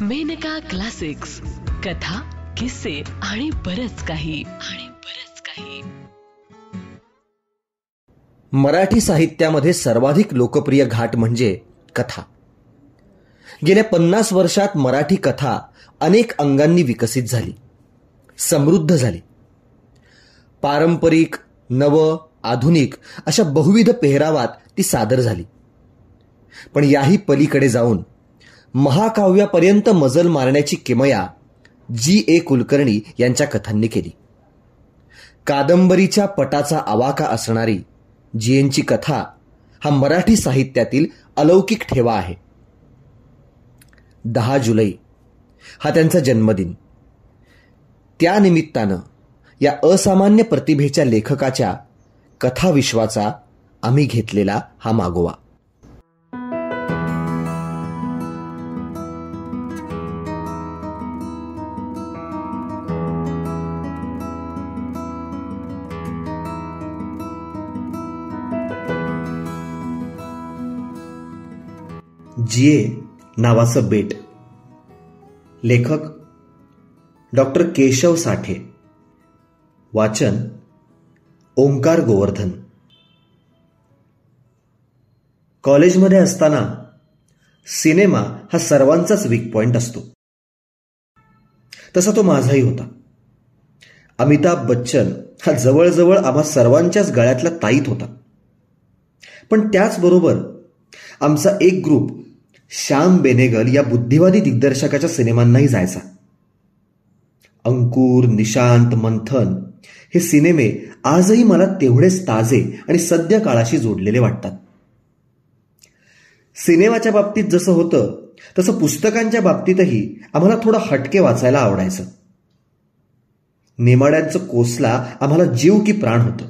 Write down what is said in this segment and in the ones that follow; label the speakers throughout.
Speaker 1: Maneka classics. कथा किस्से आणि बरच काही. आणि बरच काही.
Speaker 2: मराठी साहित्यामध्ये सर्वाधिक लोकप्रिय घाट म्हणजे कथा. गेल्या पन्नास वर्षात मराठी कथा अनेक अंगांनी विकसित झाली. समृद्ध झाली. पारंपरिक नव आधुनिक अशा बहुविध पेहरावात ती सादर झाली. पण याही पलीकडे जाऊन महाकाव्यापर्यंत मजल मारण्याची किमया जी ए कुलकर्णी यांच्या कथांनी केली. कादंबरीच्या पटाचा आवाका असणारी जीएनची कथा हा मराठी साहित्यातील अलौकिक ठेवा आहे. दहा जुलै हा त्यांचा जन्मदिन. त्यानिमित्तानं या असामान्य प्रतिभेच्या लेखकाच्या कथाविश्वाचा आम्ही घेतलेला हा मागोवा. जिए नावाचं बेट. लेखक डॉक्टर केशव साठे. वाचन ओंकार गोवर्धन. कॉलेजमध्ये असताना सिनेमा हा सर्वांचाच वीक पॉइंट असतो. तसा तो माझाही होता. अमिताभ बच्चन हा जवळजवळ आम्हा सर्वांच्याच गळ्यातला ताईत होता. पण त्याचबरोबर आमचा एक ग्रुप श्याम बेनेगल या बुद्धिवादी दिग्दर्शकाच्या सिनेमांनाही जायचा. अंकुर निशांत मंथन हे सिनेमे आजही मला तेवढेच ताजे आणि सद्य काळाशी जोडलेले वाटतात. सिनेमाच्या बाबतीत जसं होतं तसं पुस्तकांच्या बाबतीतही आम्हाला थोडं हटके वाचायला आवडायचं. नेमाड्यांचं कोसला आम्हाला जीव की प्राण होतं.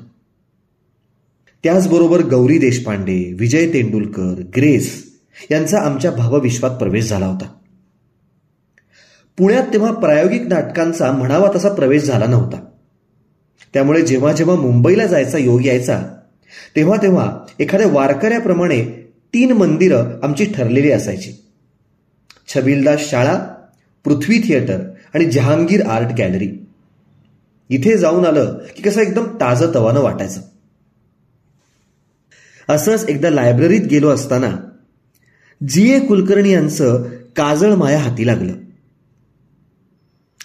Speaker 2: त्याचबरोबर गौरी देशपांडे विजय तेंडुलकर ग्रेस यांचा आमच्या भावविश्वात प्रवेश झाला होता. पुण्यात तेव्हा प्रायोगिक नाटकांचा म्हणावा तसा प्रवेश झाला नव्हता. त्यामुळे जेव्हा जेव्हा मुंबईला जायचा योग यायचा तेव्हा तेव्हा एखाद्या वारकऱ्याप्रमाणे तीन मंदिरं आमची ठरलेली असायची. छबिलदास शाळा पृथ्वी थिएटर आणि जहांगीर आर्ट गॅलरी. इथे जाऊन आलं की कसं एकदम ताजं तवानं वाटायचं. असंच एकदा लायब्ररीत गेलो असताना जी ए कुलकर्णी यांचं काजळ माया हाती लागलं.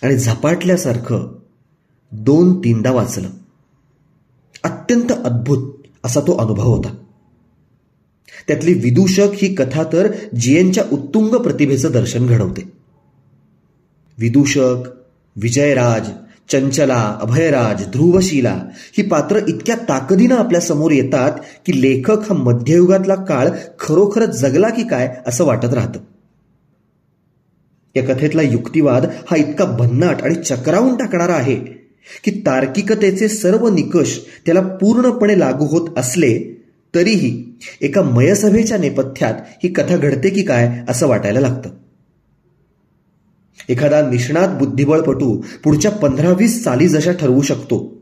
Speaker 2: आणि झपाटल्यासारखं दोन तीनदा वाचलं. अत्यंत अद्भुत असा तो अनुभव होता. त्यातली विदूषक ही कथा तर जीएनच्या उत्तुंग प्रतिभेचं दर्शन घडवते. विदूषक विजयराज चंचला अभयराज ध्रुवशीला ही पात्र इतक्या ताकदीनं आपल्यासमोर येतात की लेखक हा मध्ययुगातला काळ खरोखरच जगला की काय असं वाटत राहतं. या कथेतला युक्तिवाद हा इतका भन्नाट आणि चक्रावून टाकणारा आहे की तार्किकतेचे सर्व निकष त्याला पूर्णपणे लागू होत असले तरीही एका मयसभेच्या नेपथ्यात ही कथा घडते की काय असं वाटायला लागतं. एखादा निष्णात बुद्धिबळपटू पुढच्या पंधरा वीस चाली जशा ठरवू शकतो.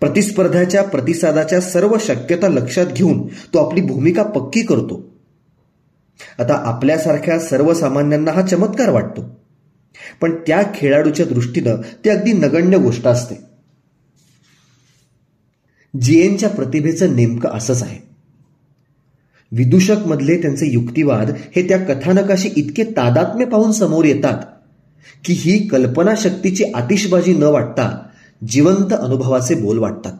Speaker 2: प्रतिस्पर्ध्याच्या प्रतिसादाच्या सर्व शक्यता लक्षात घेऊन तो आपली भूमिका पक्की करतो. आता आपल्यासारख्या सर्वसामान्यांना हा चमत्कार वाटतो. पण त्या खेळाडूच्या दृष्टीनं ते अगदी नगण्य गोष्ट असते. जीएनच्या प्रतिभेचं नेमकं असंच आहे. विदूषक मधले त्यांचे युक्तिवाद हे त्या कथानकाशी इतके तादात्म्य पाहून समोर येतात की ही कल्पनाशक्तीची आतिषबाजी न वाटता जिवंत अनुभवाचे बोल वाटतात.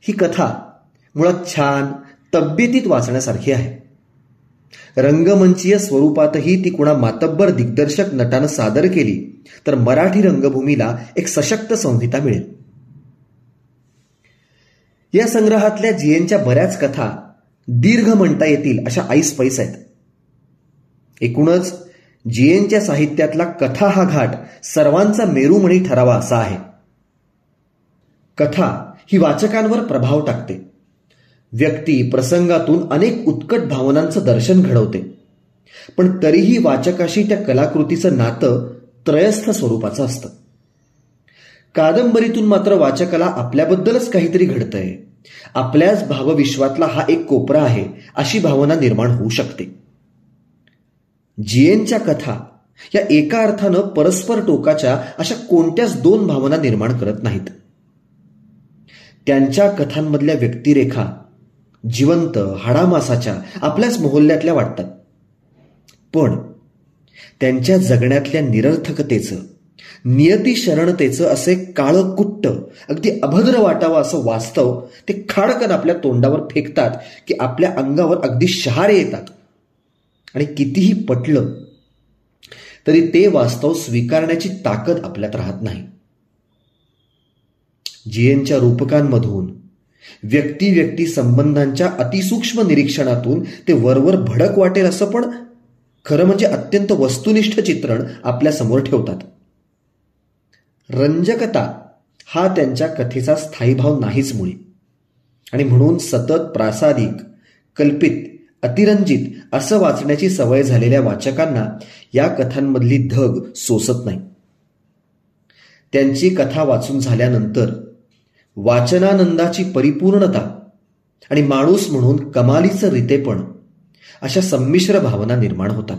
Speaker 2: ही कथा मुळात छान तब्येतीत वाचण्यासारखी आहे. रंगमंचीय स्वरूपातही ती कुणा मातब्बर दिग्दर्शक नटानं सादर केली तर मराठी रंगभूमीला एक सशक्त संहिता मिळेल. या संग्रहातल्या जीएनच्या बऱ्याच कथा दीर्घ म्हणता येतील अशा आईस पैस आहेत. एकूणच जीएनच्या साहित्यातला कथा हा घाट सर्वांचा मेरुमणी ठरावा असा आहे. कथा ही वाचकांवर प्रभाव टाकते. व्यक्ती प्रसंगातून अनेक उत्कट भावनांचं दर्शन घडवते. पण तरीही वाचकाशी त्या कलाकृतीचं नातं त्रयस्थ स्वरूपाचं असतं. कादंबरीतून मात्र वाचकाला आपल्याबद्दलच काहीतरी घडतंय. आपल्याच भावविश्वातला हा एक कोपरा आहे अशी भावना निर्माण होऊ शकते. जीएनच्या कथा या एका अर्थानं परस्पर टोकाच्या अशा कोणत्याच दोन भावना निर्माण करत नाहीत. त्यांच्या कथांमधल्या व्यक्तिरेखा जिवंत हाडामासाच्या आपल्याच मोहल्ल्यातल्या वाटतात. पण त्यांच्या जगण्यातल्या निरर्थकतेचं नियती शरणतेचं असे काळं कुट्ट अगदी अभद्र वाटावं असं वास्तव ते खाडकन आपल्या तोंडावर फेकतात की आपल्या अंगावर अगदी शहारे येतात. आणि कितीही पटलं तरी ते वास्तव स्वीकारण्याची ताकद आपल्यात राहत नाही. जीएनच्या रूपकांमधून व्यक्ती व्यक्ती संबंधांच्या अतिसूक्ष्म निरीक्षणातून ते वरवर भडक वाटेल असं पण खरं म्हणजे अत्यंत वस्तुनिष्ठ चित्रण आपल्यासमोर ठेवतात. रंजकता हा त्यांच्या कथेचा स्थायी भाव नाहीच मुळे. आणि म्हणून सतत प्रासादिक कल्पित अतिरंजित असं वाचण्याची सवय झालेल्या वाचकांना या कथांमधली धग सोसत नाही. त्यांची कथा वाचून झाल्यानंतर वाचनानंदाची परिपूर्णता आणि माणूस म्हणून कमालीचं रितेपण अशा संमिश्र भावना निर्माण होतात.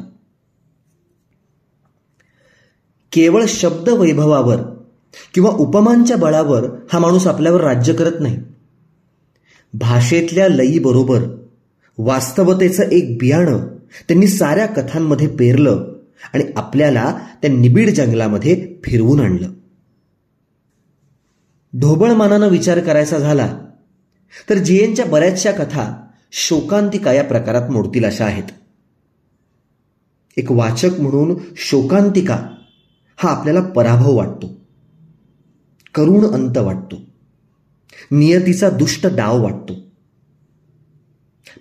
Speaker 2: केवळ शब्द वैभवावर किंवा उपमांच्या बळावर हा माणूस आपल्यावर राज्य करत नाही. भाषेतल्या लयीबरोबर वास्तवतेचं एक बियाणं त्यांनी साऱ्या कथांमध्ये पेरलं आणि आपल्याला त्या निबिड जंगलामध्ये फिरवून आणलं. ढोबळमानानं विचार करायचा झाला तर जीएनच्या बऱ्याचशा कथा शोकांतिका या प्रकारात मोडतील अशा आहेत. एक वाचक म्हणून शोकांतिका हा आपल्याला पराभव वाटतो करुण अंत वाटतो नियतीचा दुष्ट डाव वाटतो.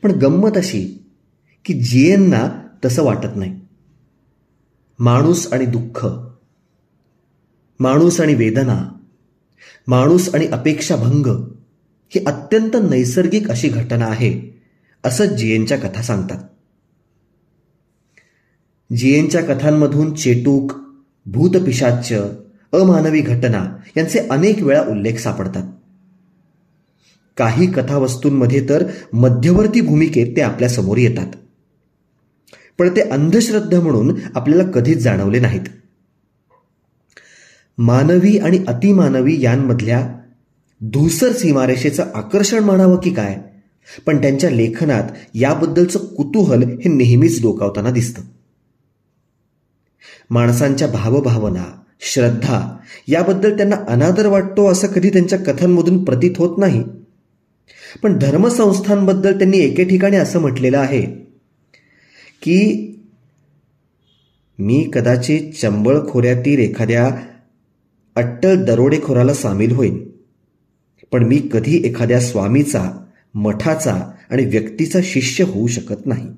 Speaker 2: पण गंमत अशी की जीएनना तसं वाटत नाही. माणूस आणि दुःख माणूस आणि वेदना माणूस आणि अपेक्षाभंग ही अत्यंत नैसर्गिक अशी घटना आहे असं जीएनच्या कथा सांगतात. जीएनच्या कथांमधून चेटूक भूतपिशाच्य अमानवी घटना यांचे अनेक वेळा उल्लेख सापडतात. काही कथावस्तूंमध्ये तर मध्यवर्ती भूमिकेत ते आपल्यासमोर येतात. पण ते अंधश्रद्धा म्हणून आपल्याला कधीच जाणवले नाहीत. मानवी आणि अतिमानवी यांमधल्या धूसर सीमारेषेचं आकर्षण म्हणावं की काय? पण त्यांच्या लेखनात याबद्दलचं कुतूहल हे नेहमीच डोकावताना दिसतं. माणसांच्या भावभावना श्रद्धा याबद्दल त्यांना अनादर वाटतो असं कधी त्यांच्या कथांमधून प्रतीत होत नाही? पण धर्मसंस्थांबद्दल त्यांनी एके ठिकाणी असं म्हटलेलं आहे की मी कदाचित चंबळ खोऱ्यातील एखाद्या अट्टल दरोडेखोराला सामील होईन पण मी कधी एखाद्या स्वामीचा मठाचा आणि व्यक्तीचा शिष्य होऊ शकत नाही.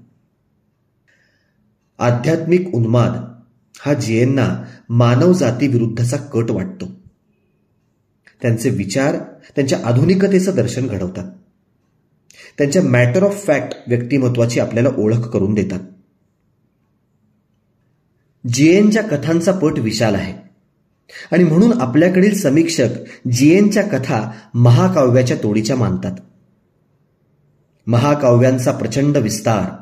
Speaker 2: आध्यात्मिक उन्माद हा जीएंना मानव जातीविरुद्धचा कट वाटतो. त्यांचे विचार त्यांच्या आधुनिकतेचं दर्शन घडवतात. त्यांच्या मॅटर ऑफ फॅक्ट व्यक्तिमत्वाची आपल्याला ओळख करून देतात. जीएनच्या कथांचा पट विशाल आहे. आणि म्हणून आपल्याकडील समीक्षक जीएनच्या कथा महाकाव्याच्या तोडीच्या मानतात. महाकाव्यांचा प्रचंड विस्तार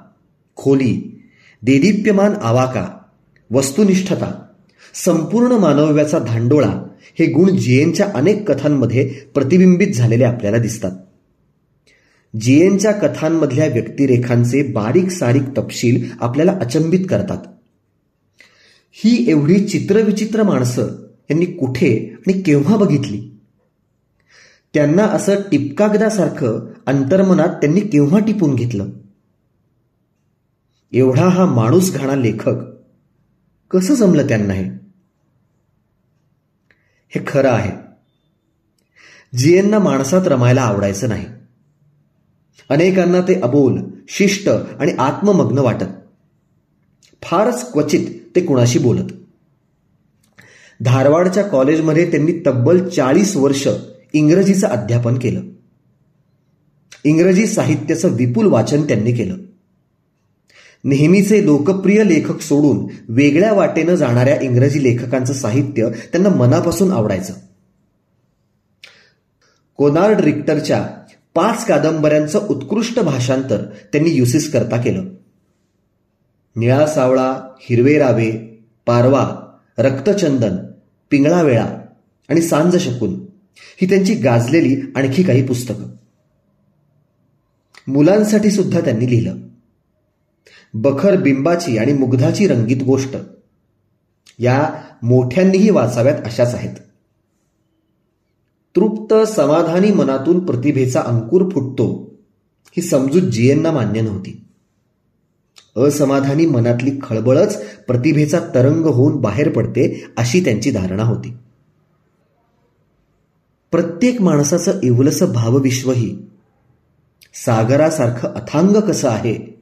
Speaker 2: खोली देदीप्यमान आवाका वस्तुनिष्ठता संपूर्ण मानव्याचा धांडोळा हे गुण जीएनच्या अनेक कथांमध्ये प्रतिबिंबित झालेले आपल्याला दिसतात. जीएनच्या कथांमधल्या व्यक्तिरेखांचे बारीक सारीक तपशील आपल्याला अचंबित करतात. ही एवढी चित्रविचित्र माणसं यांनी कुठे आणि केव्हा बघितली? त्यांना असं टिपकागदासारखं अंतर्मनात त्यांनी केव्हा टिपून घेतलं? एवढा हा माणूस घाणा लेखक कसं जमलं त्यांना हे? हे खरं आहे. जीएनना माणसात रमायला आवडायचं नाही. अनेकांना ते अबोल शिष्ट आणि आत्ममग्न वाटत. फारच क्वचित ते कुणाशी बोलत. धारवाडच्या कॉलेजमध्ये त्यांनी तब्बल चाळीस वर्ष इंग्रजीचं अध्यापन केलं. इंग्रजी साहित्याचं विपुल वाचन त्यांनी केलं. नेहमीचे लोकप्रिय लेखक सोडून वेगळ्या वाटेनं जाणाऱ्या इंग्रजी लेखकांचं साहित्य त्यांना मनापासून आवडायचं. कोनार्ड रिक्टरच्या पाच कादंबऱ्यांचं उत्कृष्ट भाषांतर त्यांनी युसिस करता केलं. निळा सावळा हिरवे रावे पारवा रक्तचंदन पिंगळा वेळा आणि सांज शकून ही त्यांची गाजलेली आणखी काही पुस्तकं. मुलांसाठी सुद्धा त्यांनी लिहिलं. बखर बिंबाची आणि मुग्धाची रंगीत गोष्ट. या मोठ्यांनीही वाचाव्यात अशाच आहेत. तृप्त समाधानी मनातून प्रतिभेचा अंकुर फुटतो ही समजूत जीएंना मान्य नव्हती. असमाधानी मनातली खळबळच प्रतिभेचा तरंग होऊन बाहेर पडते अशी त्यांची धारणा होती. प्रत्येक माणसाचं इवलसं भावविश्वही सागरासारखं अथांग कसं आहे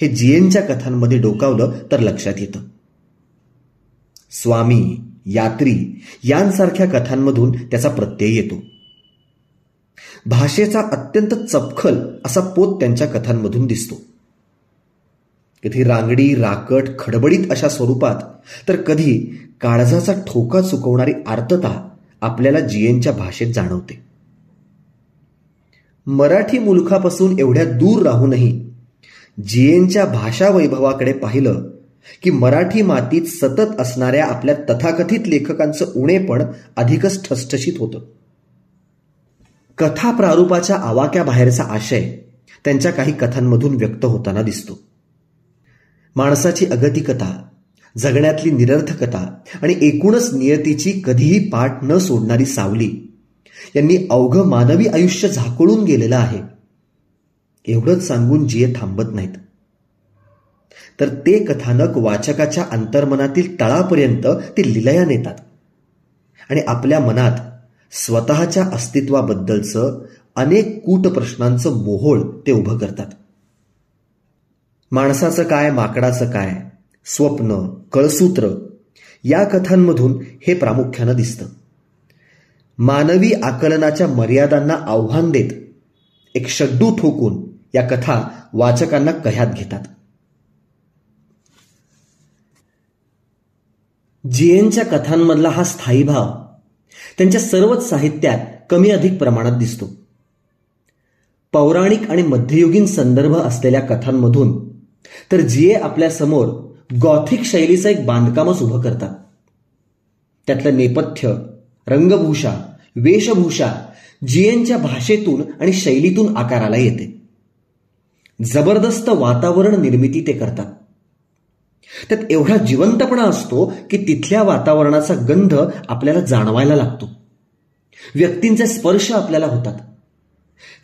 Speaker 2: हे जीएनच्या कथांमध्ये डोकावलं तर लक्षात येतं. स्वामी यात्री यांसारख्या कथांमधून त्याचा प्रत्यय येतो. भाषेचा अत्यंत चपखल असा पोत त्यांच्या कथांमधून दिसतो. कधी रांगडी राकट खडबडीत अशा स्वरूपात तर कधी काळजाचा ठोका चुकवणारी आर्तता आपल्याला जीएनच्या भाषेत जाणवते. मराठी मुलखापासून एवढ्या दूर राहूनही जीएनच्या भाषा वैभवाकडे पाहिलं की मराठी मातीत सतत असणाऱ्या आपल्या तथाकथित लेखकांचं उणेपण अधिकच ठसठशीत होतं. कथा प्रारूपाच्या आवाक्याबाहेरचा आशय त्यांच्या काही कथांमधून व्यक्त होताना दिसतो. माणसाची अगतिकता जगण्यातली निरर्थकता आणि एकूणच नियतीची कधीही पाठ न सोडणारी सावली यांनी अवघं मानवी आयुष्य झाकोळून गेलेलं आहे. एवढंच सांगून जिये थांबत नाहीत. तर ते कथानक वाचकाच्या अंतर्मनातील तळापर्यंत ते लिलया नेतात आणि आपल्या मनात स्वतःच्या अस्तित्वाबद्दलचं अनेक कूट प्रश्नांचं मोहोळ ते उभं करतात. माणसाचं काय माकडाचं काय स्वप्न कळसूत्र या कथांमधून हे प्रामुख्यानं दिसतं. मानवी आकलनाच्या मर्यादांना आव्हान देत एक शड्डू ठोकून या कथा वाचकांना कह्यात घेतात. जीएनच्या कथांमधला हा स्थायी भाव त्यांच्या सर्वच साहित्यात कमी अधिक प्रमाणात दिसतो. पौराणिक आणि मध्ययुगीन संदर्भ असलेल्या कथांमधून तर जीए आपल्यासमोर गॉथिक शैलीचं एक बांधकामच उभं करतात. त्यातलं नेपथ्य रंगभूषा वेशभूषा जीएनच्या भाषेतून आणि शैलीतून आकाराला येते. जबरदस्त वातावरण निर्मिती ते करतात. त्यात एवढा जिवंतपणा असतो की तिथल्या वातावरणाचा गंध आपल्याला जाणवायला लागतो. व्यक्तींचे स्पर्श आपल्याला होतात.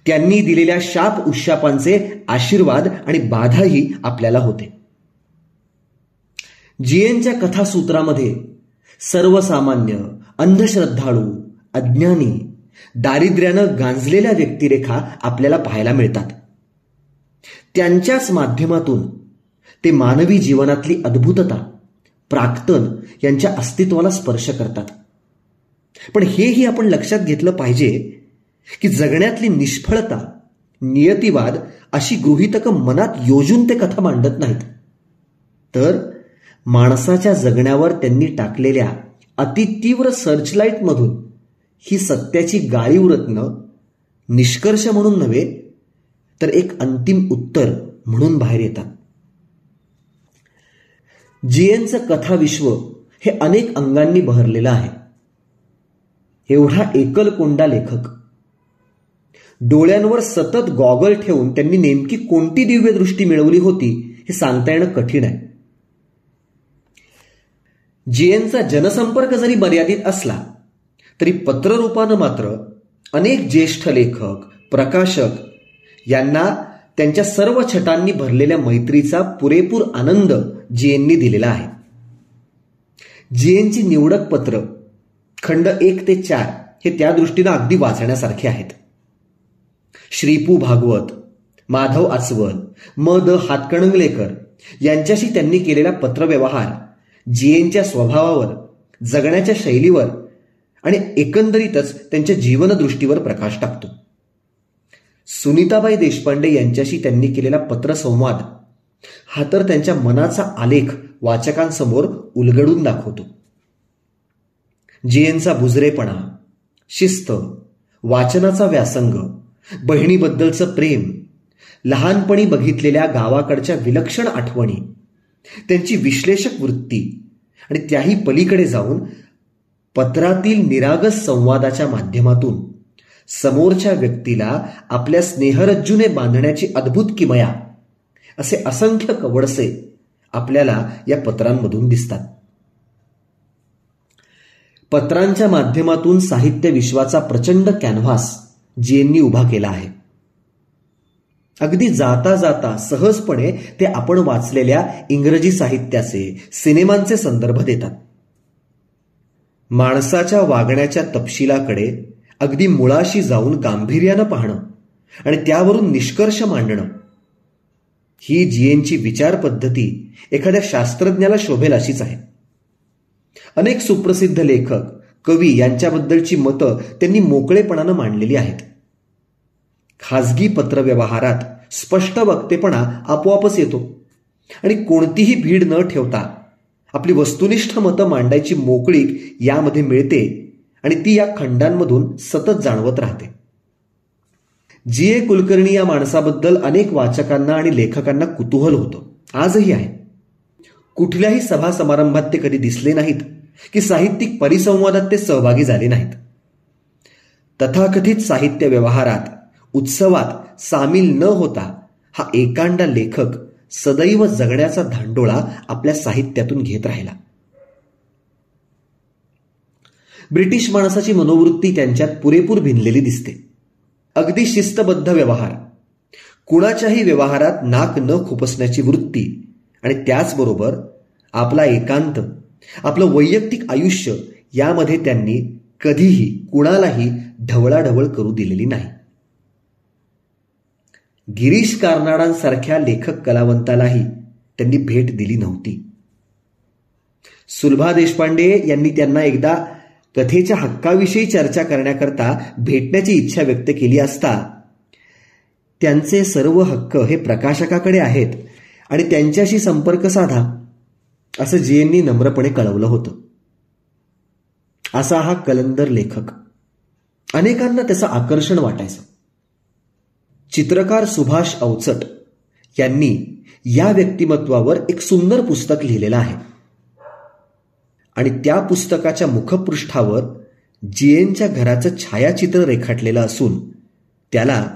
Speaker 2: त्यांनी दिलेल्या शाप उशापांचे आशीर्वाद आणि बाधाही आपल्याला होते. जीएनच्या कथासूत्रामध्ये सर्वसामान्य अंधश्रद्धाळू अज्ञानी दारिद्र्यानं गांजलेल्या व्यक्तिरेखा आपल्याला पाहायला मिळतात. त्यांच्याच माध्यमातून ते मानवी जीवनातली अद्भुतता प्राक्तन यांच्या अस्तित्वाला स्पर्श करतात. पण हेही आपण लक्षात घेतलं पाहिजे की जगण्यातली निष्फळता नियतिवाद अशी गृहितकं मनात योजून ते कथा मांडत नाहीत. तर माणसाच्या जगण्यावर त्यांनी टाकलेल्या अतितीव्र सर्चलाईटमधून ही सत्याची गाळीव रत्न निष्कर्ष म्हणून नव्हे तर एक अंतिम उत्तर म्हणून बाहेर येतात. जीएनचं कथाविश्व हे अनेक अंगांनी बहरलेलं आहे. एवढा एकलकोंडा लेखक. डोळ्यांवर सतत गॉगल ठेवून त्यांनी नेमकी कोणती दिव्य दृष्टी मिळवली होती हे सांगता येणं कठीण आहे. जीएनचा जनसंपर्क जरी मर्यादित असला तरी पत्ररूपानं मात्र अनेक ज्येष्ठ लेखक प्रकाशक यांना त्यांच्या सर्व छटांनी भरलेल्या मैत्रीचा पुरेपूर आनंद जीएननी दिलेला आहे. जीएनची निवडक पत्र खंड एक ते चार हे त्या दृष्टीनं अगदी वाचण्यासारखे आहेत. श्रीपू भागवत माधव आचवल म द हातकणंगलेकर यांच्याशी त्यांनी केलेला पत्रव्यवहार जीएनच्या स्वभावावर जगण्याच्या शैलीवर आणि एकंदरीतच त्यांच्या जीवनदृष्टीवर प्रकाश टाकतो. सुनीताबाई देशपांडे यांच्याशी त्यांनी केलेला पत्रसंवाद हा तर त्यांच्या मनाचा आलेख वाचकांसमोर उलगडून दाखवतो. जीएनचा बुजरेपणा शिस्त वाचनाचा व्यासंग बहिणीबद्दलचं प्रेम लहानपणी बघितलेल्या गावाकडच्या विलक्षण आठवणी त्यांची विश्लेषक वृत्ती आणि त्याही पलीकडे जाऊन पत्रातील निरागस संवादाच्या माध्यमातून समोरच्या व्यक्तीला आपल्या स्नेहरज्जूने बांधण्याची अद्भुत किमया. असे असंख्य कवडसे आपल्याला या पत्रांमधून दिसतात. पत्रांच्या माध्यमातून साहित्य विश्वाचा प्रचंड कॅनव्हास जीएंनी उभा केला आहे. अगदी जाता जाता सहजपणे ते आपण वाचलेल्या इंग्रजी साहित्याचे सिनेमांचे संदर्भ देतात. माणसाच्या वागण्याच्या तपशिलाकडे अगदी मुळाशी जाऊन गांभीर्यानं पाहणं आणि त्यावरून निष्कर्ष मांडणं. ही जीएनची विचार पद्धती एखाद्या शास्त्रज्ञाला शोभेल अशीच आहे. अनेक सुप्रसिद्ध लेखक कवी यांच्याबद्दलची मतं त्यांनी मोकळेपणानं मांडलेली आहेत. खाजगी पत्रव्यवहारात स्पष्ट वक्तेपणा आपोआपच येतो आणि कोणतीही भीड न ठेवता आपली वस्तुनिष्ठ मतं मांडायची मोकळीक यामध्ये मिळते आणि ती या खंडांमधून सतत जाणवत राहते. जी. ए. कुलकर्णी या माणसाबद्दल अनेक वाचकांना आणि लेखकांना कुतूहल होतं. आजही आहे. कुठल्याही सभा समारंभात ते कधी दिसले नाहीत की साहित्यिक परिसंवादात ते सहभागी झाले नाहीत. तथाकथित साहित्य व्यवहारात उत्सवात सामील न होता हा एकांडा लेखक सदैव जगण्याचा धांडोळा आपल्या साहित्यातून घेत राहिला. ब्रिटिश माणसाची मनोवृत्ती त्यांच्यात पुरेपूर भिनलेली दिसते. अगदी शिस्तबद्ध व्यवहार. कुणाच्याही व्यवहारात नाक न खुपसण्याची वृत्ती. आणि त्याचबरोबर आपला एकांत आपलं वैयक्तिक आयुष्य यामध्ये त्यांनी कधीही कुणालाही ढवळाढवळ करू दिलेली नाही. गिरीश कार्नाडांसारख्या लेखक कलावंतालाही त्यांनी भेट दिली नव्हती. सुलभा देशपांडे यांनी त्यांना एकदा कथेच्या हक्काविषयी चर्चा करण्याकरता भेटण्याची इच्छा व्यक्त केली असता त्यांचे सर्व हक्क हे प्रकाशकाकडे आहेत आणि त्यांच्याशी संपर्क साधा असं जेएननी नम्रपणे कळवलं होतं. असा हा कलंदर लेखक. अनेकांना त्याचं आकर्षण वाटायचं. चित्रकार सुभाष अवचट यांनी या व्यक्तिमत्वावर एक सुंदर पुस्तक लिहिलेलं आहे. आणि त्या पुस्तकाच्या मुखपृष्ठावर जीएनच्या घराचं छायाचित्र रेखाटलेलं असून त्याला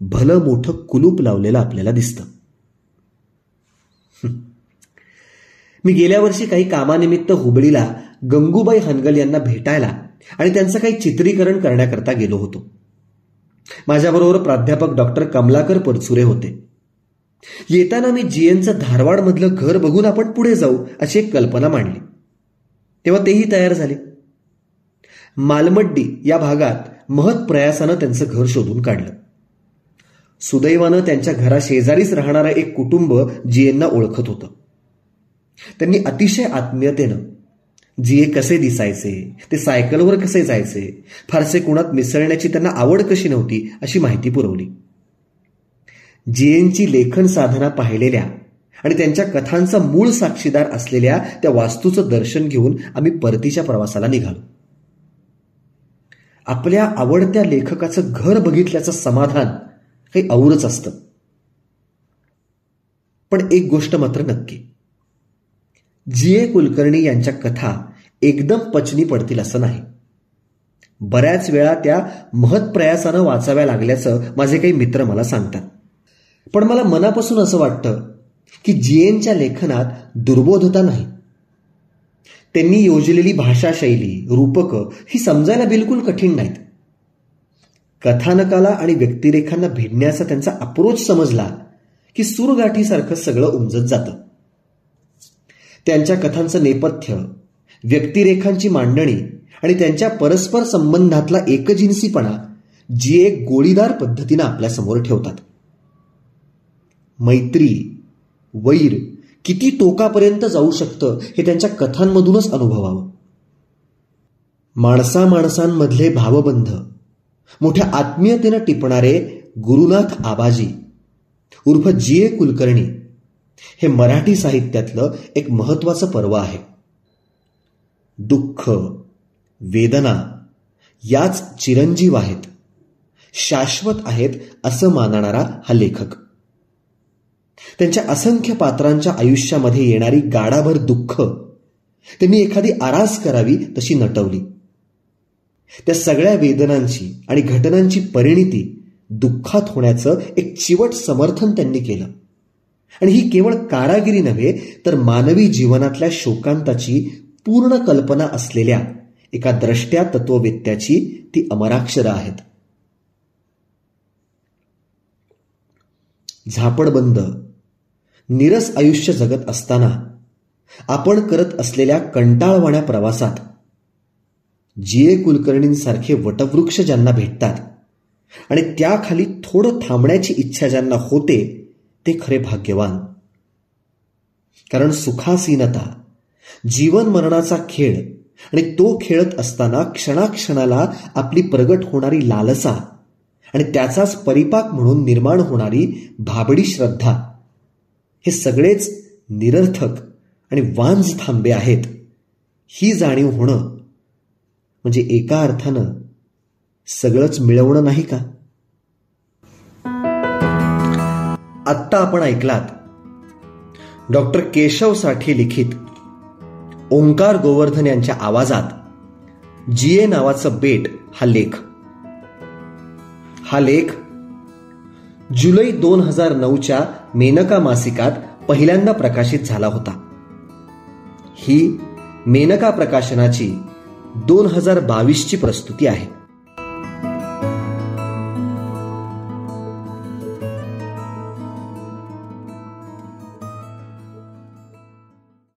Speaker 2: भलं मोठं कुलूप लावलेलं आपल्याला दिसतं. मी गेल्या वर्षी काही कामानिमित्त हुबळीला गंगूबाई हनगल यांना भेटायला आणि त्यांचं काही चित्रीकरण करण्याकरता गेलो होतो. माझ्याबरोबर प्राध्यापक डॉक्टर कमलाकर परचुरे होते. येताना मी जीएनचं धारवाडमधलं घर बघून आपण पुढे जाऊ अशी एक कल्पना मांडली. तेव्हा तेही तयार झाले. मालमड्डी या भागात महत प्रयासानं त्यांचं घर शोधून काढलं. सुदैवानं त्यांच्या घराशेजारीच राहणारं एक कुटुंब जीएनना ओळखत होतं. त्यांनी अतिशय आत्मीयतेनं जीए कसे दिसायचे ते सायकलवर कसे जायचे फारसे कुणात मिसळण्याची त्यांना आवड कशी नव्हती अशी माहिती पुरवली. जीएनची लेखन साधना पाहिलेल्या आणि त्यांच्या कथांचा मूळ साक्षीदार असलेल्या त्या वास्तूचं दर्शन घेऊन आम्ही परतीच्या प्रवासाला निघालो. आपल्या आवडत्या लेखकाचं घर बघितल्याचं समाधान हे औरच असतं. पण एक गोष्ट मात्र नक्की. जी ए कुलकर्णी यांच्या कथा एकदम पचनी पडतील असं नाही. बऱ्याच वेळा त्या महत्प्रयासानं वाचाव्या लागल्याचं माझे काही मित्र मला सांगतात. पण मला मनापासून असं वाटतं की जीएनच्या लेखनात दुर्बोधता नाही. त्यांनी योजलेली भाषाशैली रूपकं ही समजायला बिलकुल कठीण नाहीत. कथानकाला आणि व्यक्तिरेखांना भिडण्याचा त्यांचा अप्रोच समजला की सुरगाठीसारखं सगळं उमजत जातं. त्यांच्या कथांचं नेपथ्य व्यक्तिरेखांची मांडणी आणि त्यांच्या परस्पर संबंधातला एकजिन्सीपणा जी एक गोळीदार पद्धतीनं आपल्यासमोर ठेवतात. मैत्री वैर किती टोकापर्यंत जाऊ शकतं हे त्यांच्या कथांमधूनच अनुभवावं. माणसा माणसांमधले भावबंध मोठ्या आत्मीयतेनं टिपणारे गुरुनाथ आबाजी उर्फ जी ए कुलकर्णी हे मराठी साहित्यातलं एक महत्वाचं पर्व आहे. दुःख वेदना याच चिरंजीव आहेत शाश्वत आहेत असं मानणारा हा लेखक. त्यांच्या असंख्य पात्रांच्या आयुष्यामध्ये येणारी गाडाभर दुःख त्यांनी एखादी आरास करावी तशी नटवली. त्या सगळ्या वेदनांची आणि घटनांची परिणिती दुःखात होण्याचं एक चिवट समर्थन त्यांनी केलं. आणि ही केवळ कारागिरी नव्हे तर मानवी जीवनातल्या शोकांताची पूर्ण कल्पना असलेल्या एका द्रष्ट्या तत्ववेत्याची ती अमराक्षरं आहेत. झापडबंद निरस आयुष्य जगत असताना आपण करत असलेल्या कंटाळवाण्या प्रवासात जी ए कुलकर्णींसारखे वटवृक्ष ज्यांना भेटतात आणि त्याखाली थोडं थांबण्याची इच्छा ज्यांना होते ते खरे भाग्यवान. कारण सुखासीनता जीवन मरणाचा खेळ आणि तो खेळत असताना क्षणाक्षणाला आपली प्रगट होणारी लालसा आणि त्याचाच परिपाक म्हणून निर्माण होणारी भाबडी श्रद्धा हे सगळेच निरर्थक आणि वांज थांबे आहेत. ही जाणीव होणं म्हणजे एका अर्थानं सगळंच मिळवणं नाही का? आत्ता आपण ऐकलात. डॉक्टर केशवसाठी लिखित ओंकार गोवर्धन यांच्या आवाजात जीए नावाचं बेट हा लेख. हा लेख जुलै दोन हजार नऊच्या मेनका मासिकात पहिल्यांदा प्रकाशित झाला होता. ही मेनका प्रकाशनाची दोन हजार बावीसची प्रस्तुती आहे.